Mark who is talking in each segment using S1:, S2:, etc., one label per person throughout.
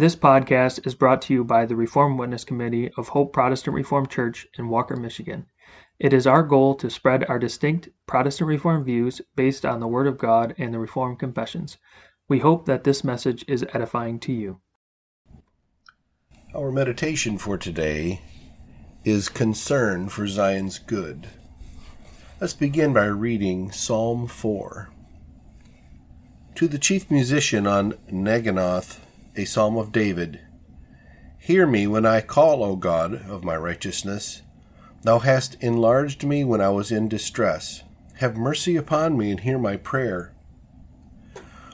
S1: This podcast is brought to you by the Reformed Witness Committee of Hope Protestant Reformed Church in Walker, Michigan. It is our goal to spread our distinct Protestant Reformed views based on the Word of God and the Reformed Confessions. We hope that this message is edifying to you.
S2: Our meditation for today is concern for Zion's good. Let's begin by reading Psalm 4. To the chief musician on Neginoth, a psalm of David Hear me when I call, O God of my righteousness. Thou hast enlarged me when I was in distress. Have mercy upon me and hear my prayer.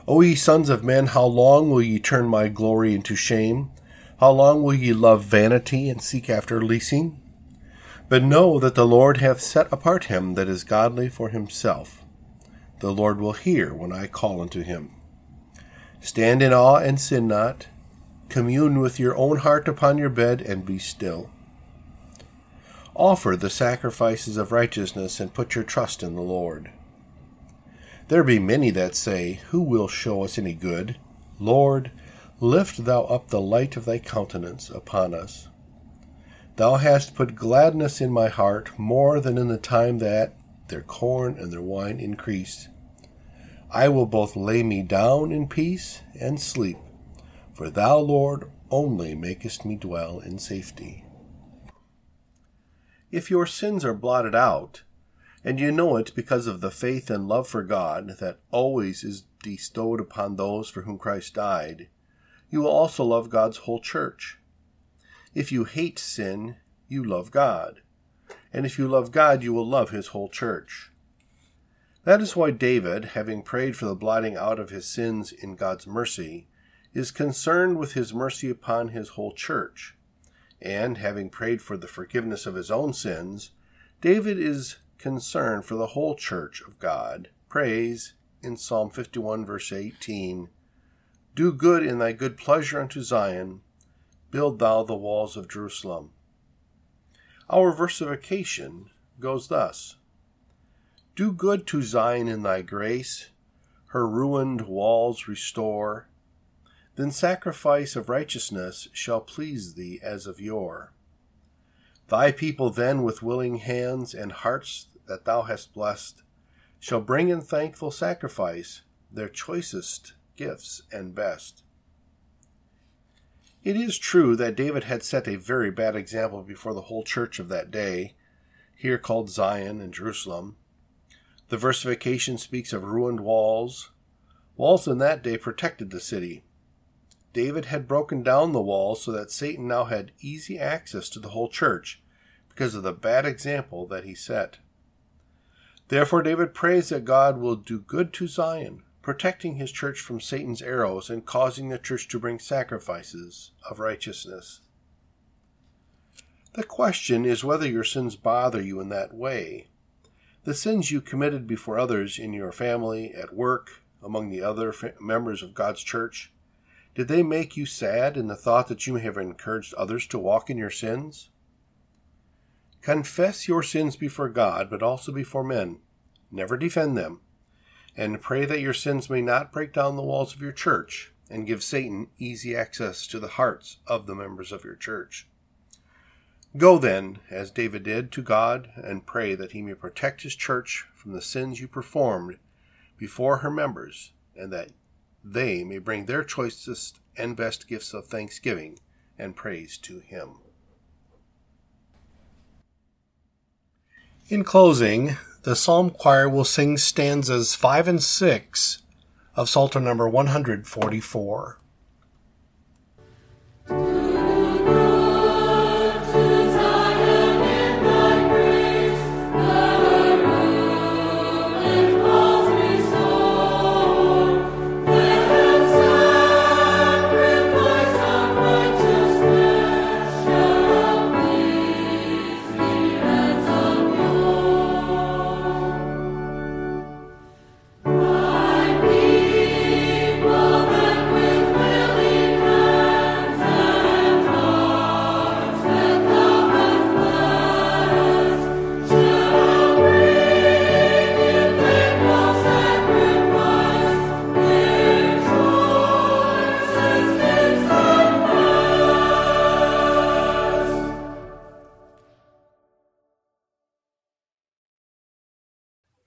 S2: O ye sons of men, how long will ye turn my glory into shame? How long will ye love vanity and seek after leasing? But know that the Lord hath set apart him that is godly for himself. The Lord will hear when I call unto him. Stand in awe and sin not. Commune with your own heart upon your bed and be still. Offer the sacrifices of righteousness and put your trust in the Lord. There be many that say, Who will show us any good? Lord, lift thou up the light of thy countenance upon us. Thou hast put gladness in my heart more than in the time that their corn and their wine increased. I will both lay me down in peace and sleep, for thou, Lord, only makest me dwell in safety. If your sins are blotted out, and you know it because of the faith and love for God that always is bestowed upon those for whom Christ died, you will also love God's whole church. If you hate sin, you love God. And if you love God, you will love his whole church. That is why David, having prayed for the blotting out of his sins in God's mercy, is concerned with his mercy upon his whole church. And having prayed for the forgiveness of his own sins, David is concerned for the whole church of God. Prays in Psalm 51, verse 18 Do good in thy good pleasure unto Zion Build thou the walls of Jerusalem. Our versification goes thus Do good to Zion in thy grace, her ruined walls restore. Then sacrifice of righteousness shall please thee as of yore. Thy people then with willing hands and hearts that thou hast blessed shall bring in thankful sacrifice their choicest gifts and best. It is true that David had set a very bad example before the whole church of that day, here called Zion and Jerusalem. The versification speaks of ruined walls. Walls in that day protected the city. David had broken down the walls so that Satan now had easy access to the whole church because of the bad example that he set. Therefore, David prays that God will do good to Zion, protecting his church from Satan's arrows and causing the church to bring sacrifices of righteousness. The question is whether your sins bother you in that way. The sins you committed before others in your family, at work, among the other members of God's church, did they make you sad in the thought that you may have encouraged others to walk in your sins? Confess your sins before God, but also before men. Never defend them and pray that your sins may not break down the walls of your church and give Satan easy access to the hearts of the members of your church. Go then, as David did, to God and pray that he may protect his church from the sins you performed before her members, and that they may bring their choicest and best gifts of thanksgiving and praise to him. In closing, the psalm choir will sing stanzas 5 and 6 of Psalter number 144.